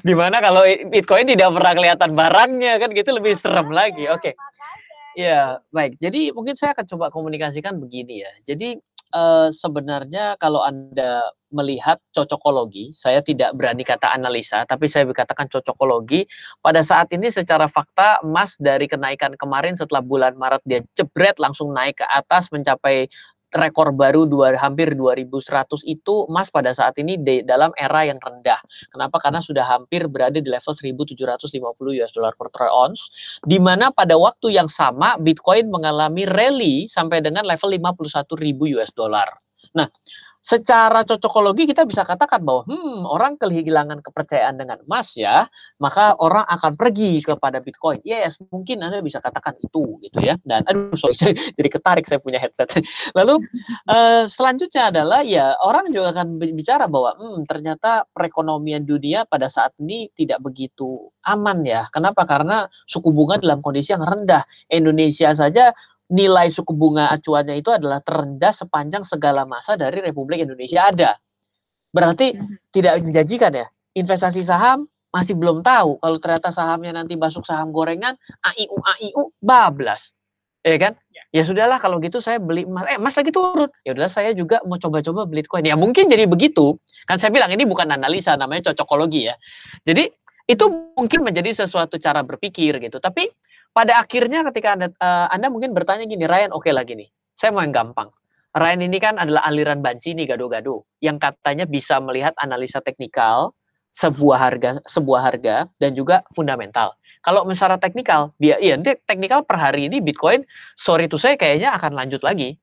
Di mana kalau Bitcoin tidak pernah kelihatan barangnya kan gitu lebih serem lagi. Oke. Makanya. Ya, baik. Jadi mungkin saya akan coba komunikasikan begini ya. Jadi eh, sebenarnya kalau Anda melihat cocokologi, saya tidak berani kata analisa, tapi saya berkatakan cocokologi. Pada saat ini secara fakta emas dari kenaikan kemarin setelah bulan Maret dia jebret langsung naik ke atas mencapai rekor baru dua, hampir 2100 itu emas pada saat ini di dalam era yang rendah. Kenapa? Karena sudah hampir berada di level 1750 US dollar per troy ounce di mana pada waktu yang sama Bitcoin mengalami rally sampai dengan level 51.000 US dollar. Nah, secara cocokologi kita bisa katakan bahwa hmm, orang kehilangan kepercayaan dengan emas ya, maka orang akan pergi kepada Bitcoin. Yes, mungkin Anda bisa katakan itu gitu ya. Dan aduh sorry saya jadi ketarik saya punya headset. Lalu eh, selanjutnya adalah ya orang juga akan bicara bahwa hmm, ternyata perekonomian dunia pada saat ini tidak begitu aman ya. Kenapa? Karena suku bunga dalam kondisi yang rendah. Indonesia saja nilai suku bunga acuannya itu adalah terendah sepanjang segala masa dari Republik Indonesia ada. Berarti tidak menjanjikan ya. Investasi saham masih belum tahu kalau ternyata sahamnya nanti masuk saham gorengan AIU AIU bablas. Ya kan? Ya sudahlah kalau gitu saya beli emas. Eh, emas lagi turun. Ya udahlah saya juga mau coba-coba beli Bitcoin. Ya mungkin jadi begitu. Kan saya bilang ini bukan analisa namanya cocokologi ya. Jadi itu mungkin menjadi sesuatu cara berpikir gitu. Tapi pada akhirnya ketika anda, eh, anda mungkin bertanya gini, Ryan, oke lagi nih, saya mau yang gampang. Ryan ini kan adalah aliran banci nih gado-gado yang katanya bisa melihat analisa teknikal sebuah harga sebuah harga dan juga fundamental. Kalau misalnya teknikal, dia iya dia teknikal per hari ini Bitcoin sorry to say kayaknya akan lanjut lagi.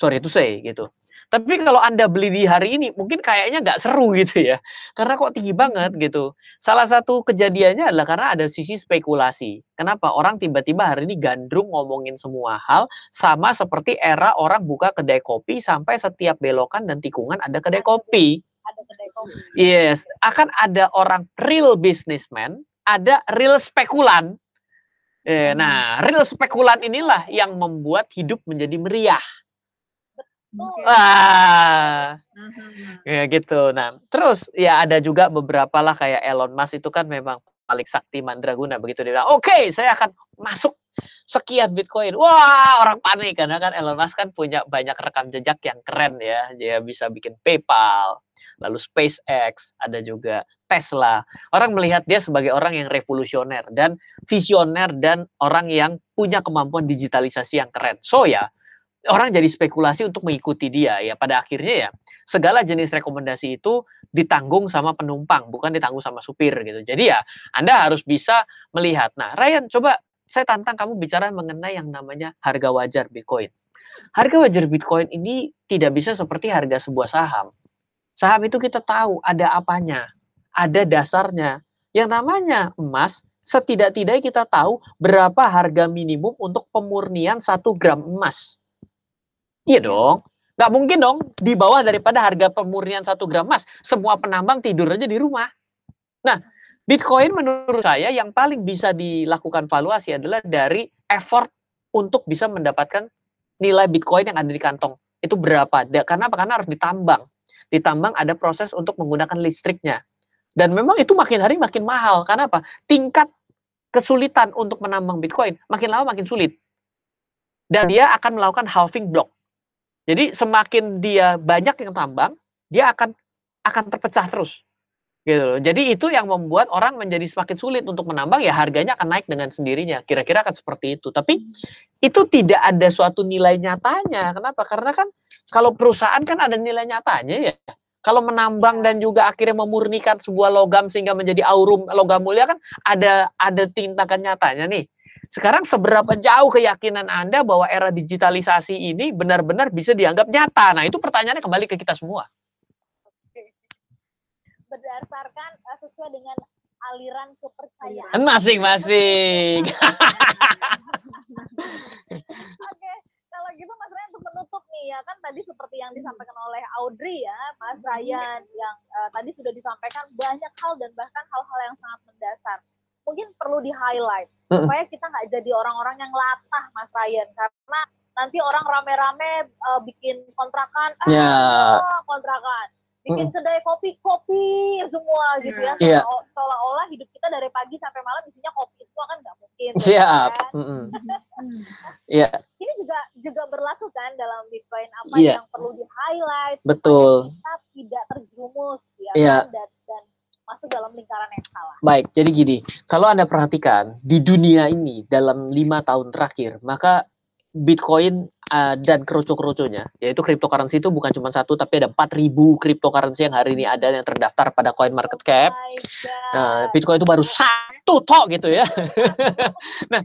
Sorry to say gitu. Tapi kalau Anda beli di hari ini mungkin kayaknya nggak seru gitu ya. Karena kok tinggi banget gitu. Salah satu kejadiannya adalah karena ada sisi spekulasi. Kenapa? Orang tiba-tiba hari ini gandrung ngomongin semua hal sama seperti era orang buka kedai kopi sampai setiap belokan dan tikungan ada kedai kopi. Ada kedai kopi. Yes, akan ada orang real businessman, ada real spekulan. Eh, nah, real spekulan inilah yang membuat hidup menjadi meriah. Oke. Wah, ya gitu. Nah, terus ya ada juga beberapa lah kayak Elon Musk itu kan memang paling sakti mandraguna begitu dia bilang, oke saya akan masuk sekian Bitcoin. Wah orang panik karena kan Elon Musk kan punya banyak rekam jejak yang keren ya. Dia bisa bikin PayPal, lalu SpaceX, ada juga Tesla. Orang melihat dia sebagai orang yang revolusioner dan visioner dan orang yang punya kemampuan digitalisasi yang keren. So ya orang jadi spekulasi untuk mengikuti dia ya. Pada akhirnya ya segala jenis rekomendasi itu ditanggung sama penumpang bukan ditanggung sama supir gitu. Jadi ya anda harus bisa melihat. Nah Ryan coba saya tantang kamu bicara mengenai yang namanya harga wajar Bitcoin. Harga wajar Bitcoin ini tidak bisa seperti harga sebuah saham. Saham itu kita tahu ada apanya ada dasarnya. Yang namanya emas setidak-tidaknya kita tahu berapa harga minimum untuk pemurnian satu gram emas Iya dong. Nggak mungkin dong di bawah daripada harga pemurnian satu gram emas. Semua penambang tidur aja di rumah. Nah, Bitcoin menurut saya yang paling bisa dilakukan valuasi adalah dari effort untuk bisa mendapatkan nilai Bitcoin yang ada di kantong. Itu berapa? Karena apa? Karena harus ditambang. Ditambang ada proses untuk menggunakan listriknya. Dan memang itu makin hari makin mahal. Karena apa? Tingkat kesulitan untuk menambang Bitcoin makin lama makin sulit. Dan dia akan melakukan halving block. Jadi semakin dia banyak yang tambang, dia akan akan terpecah terus. Gitu loh. Jadi itu yang membuat orang menjadi semakin sulit untuk menambang ya harganya akan naik dengan sendirinya. Kira-kira akan seperti itu. Tapi itu tidak ada suatu nilai nyatanya. Kenapa? Karena kan kalau perusahaan kan ada nilai nyatanya ya. Kalau menambang dan juga akhirnya memurnikan sebuah logam sehingga menjadi aurum logam mulia kan ada ada tindakan nyatanya nih. Sekarang seberapa jauh keyakinan Anda bahwa era digitalisasi ini benar-benar bisa dianggap nyata? Nah, itu pertanyaannya kembali ke kita semua. Berdasarkan uh, sesuai dengan aliran kepercayaan. Kan Masing-masing. Oke, kalau gitu Mas Ryan untuk menutup nih ya kan tadi seperti yang disampaikan oleh Audrey ya, Mas Ryan yang uh, tadi sudah disampaikan banyak hal dan bahkan hal-hal yang sangat mendasar. Mungkin perlu di highlight Mm-mm. supaya kita nggak jadi orang-orang yang latah Mas Ryan karena nanti orang rame-rame uh, bikin kontrakan, ah Ya. kontrakan, bikin kedai kopi kopi semua gitu ya, Iya. Seolah- seolah-olah hidup kita dari pagi sampai malam isinya kopi semua kan nggak mungkin. ya Siap. kan? Mm-mm. Iya, ini juga juga berlaku kan dalam Bitcoin apa Iya. yang perlu di highlight betul. kita tidak terjerumus ya Iya. kan dan masuk dalam lingkaran yang salah. Baik, jadi gini, kalau Anda perhatikan di dunia ini dalam lima tahun terakhir, maka Bitcoin uh, dan kroco-kroconya, yaitu cryptocurrency itu bukan cuma satu, tapi ada 4000 cryptocurrency yang hari ini ada yang terdaftar pada coin market cap. Oh. Nah, Bitcoin itu baru satu tok gitu ya. nah,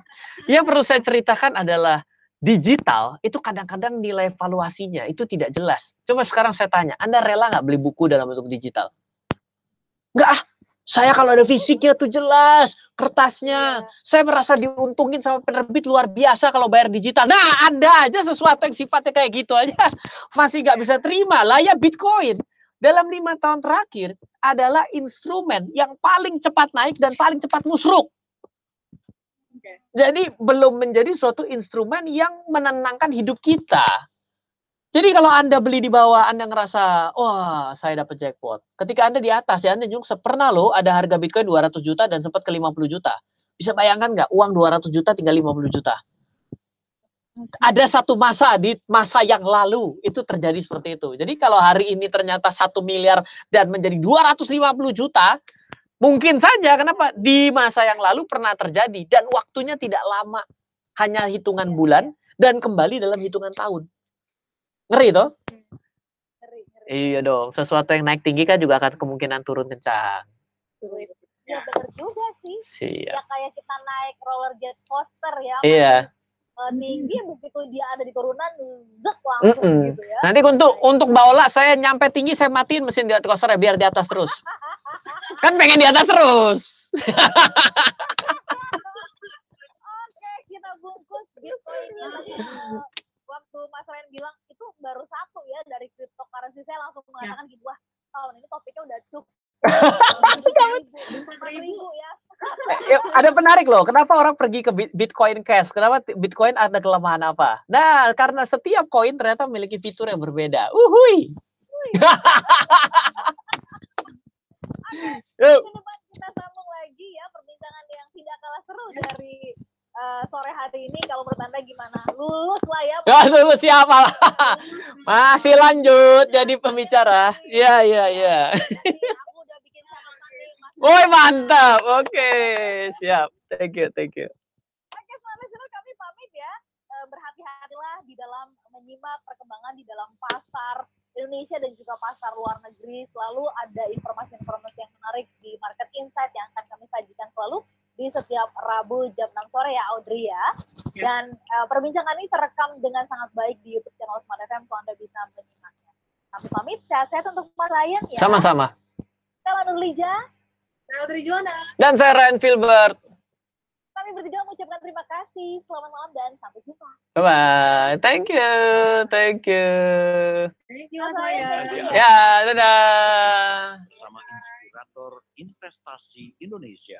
yang perlu saya ceritakan adalah digital itu kadang-kadang nilai valuasinya itu tidak jelas. Coba sekarang saya tanya, Anda rela nggak beli buku dalam bentuk digital? Nggak ah, saya kalau ada fisiknya tuh jelas, kertasnya. Saya merasa diuntungin sama penerbit luar biasa kalau bayar digital. Nah, Anda aja sesuatu yang sifatnya kayak gitu aja masih nggak bisa terima. Lah ya Bitcoin dalam lima tahun terakhir adalah instrumen yang paling cepat naik dan paling cepat musruk. Jadi belum menjadi suatu instrumen yang menenangkan hidup kita. Jadi kalau Anda beli di bawah, Anda ngerasa, wah saya dapat jackpot. Ketika Anda di atas, ya Anda nyungsep. Pernah loh ada harga Bitcoin 200 juta dan sempat ke 50 juta. Bisa bayangkan nggak uang 200 juta tinggal 50 juta. Ada satu masa di masa yang lalu itu terjadi seperti itu. Jadi kalau hari ini ternyata satu miliar dan menjadi 250 juta, mungkin saja kenapa di masa yang lalu pernah terjadi dan waktunya tidak lama, hanya hitungan bulan dan kembali dalam hitungan tahun. Ngeri toh? Ngeri, ngeri. Iya dong, sesuatu yang naik tinggi kan juga akan kemungkinan turun kencang. Ya benar juga sih. Siap. Ya kayak kita naik roller jet coaster ya. Iya. eh, tinggi begitu dia ada di turunan zek langsung Mm-mm. gitu ya. Nanti untuk untuk bawa saya nyampe tinggi saya matiin mesin di coaster biar di atas terus. Kan pengen di atas terus. Oke, kita bungkus Bitcoinnya tadi eh, waktu Mas Ren bilang itu baru satu ya dari cryptocurrency saya langsung mengatakan gitu wah tahun ini topiknya udah cukup. Ribu ya. Eh, ada penarik loh. Kenapa orang pergi ke Bit- Bitcoin Cash? Kenapa Bitcoin ada kelemahan apa? Nah, karena setiap koin ternyata memiliki fitur yang berbeda. Uhui. Yuk. Ke depan kita sambung lagi ya perbincangan yang tidak kalah seru dari eh, sore hari ini. Kalau menurut Anda gimana? Lulus lah ya. Ya, tunggu siapa lah. Masih lanjut jadi pembicara. Iya, iya, iya. Nih. Mas. Woi, mantap. Oke, siap. Thank you, thank you. Oke, selamat kami pamit ya. Eh, Berhati-hatilah di dalam menyimak perkembangan di dalam pasar Indonesia dan juga pasar luar negeri. Selalu ada informasi-informasi yang menarik di Market Insight yang akan kami sajikan selalu di setiap Rabu jam 6 sore ya Audrey ya. Ya. Dan eh, perbincangan ini terekam dengan sangat baik di YouTube channel Smart FM so Anda bisa menyimaknya. Kami pamit, sehat-sehat untuk Mas Ryan ya. Sama-sama. Saya Nurlija, Saya Audrey Juwana. Dan saya Ryan Filbert. kami bertiga mengucapkan terima kasih. Selamat malam dan sampai jumpa. Bye-bye. Thank you. Thank you. Thank you, Mas Ryan. Ryan. Thank you. Ya, dadah. bersama Inspirator Investasi Indonesia.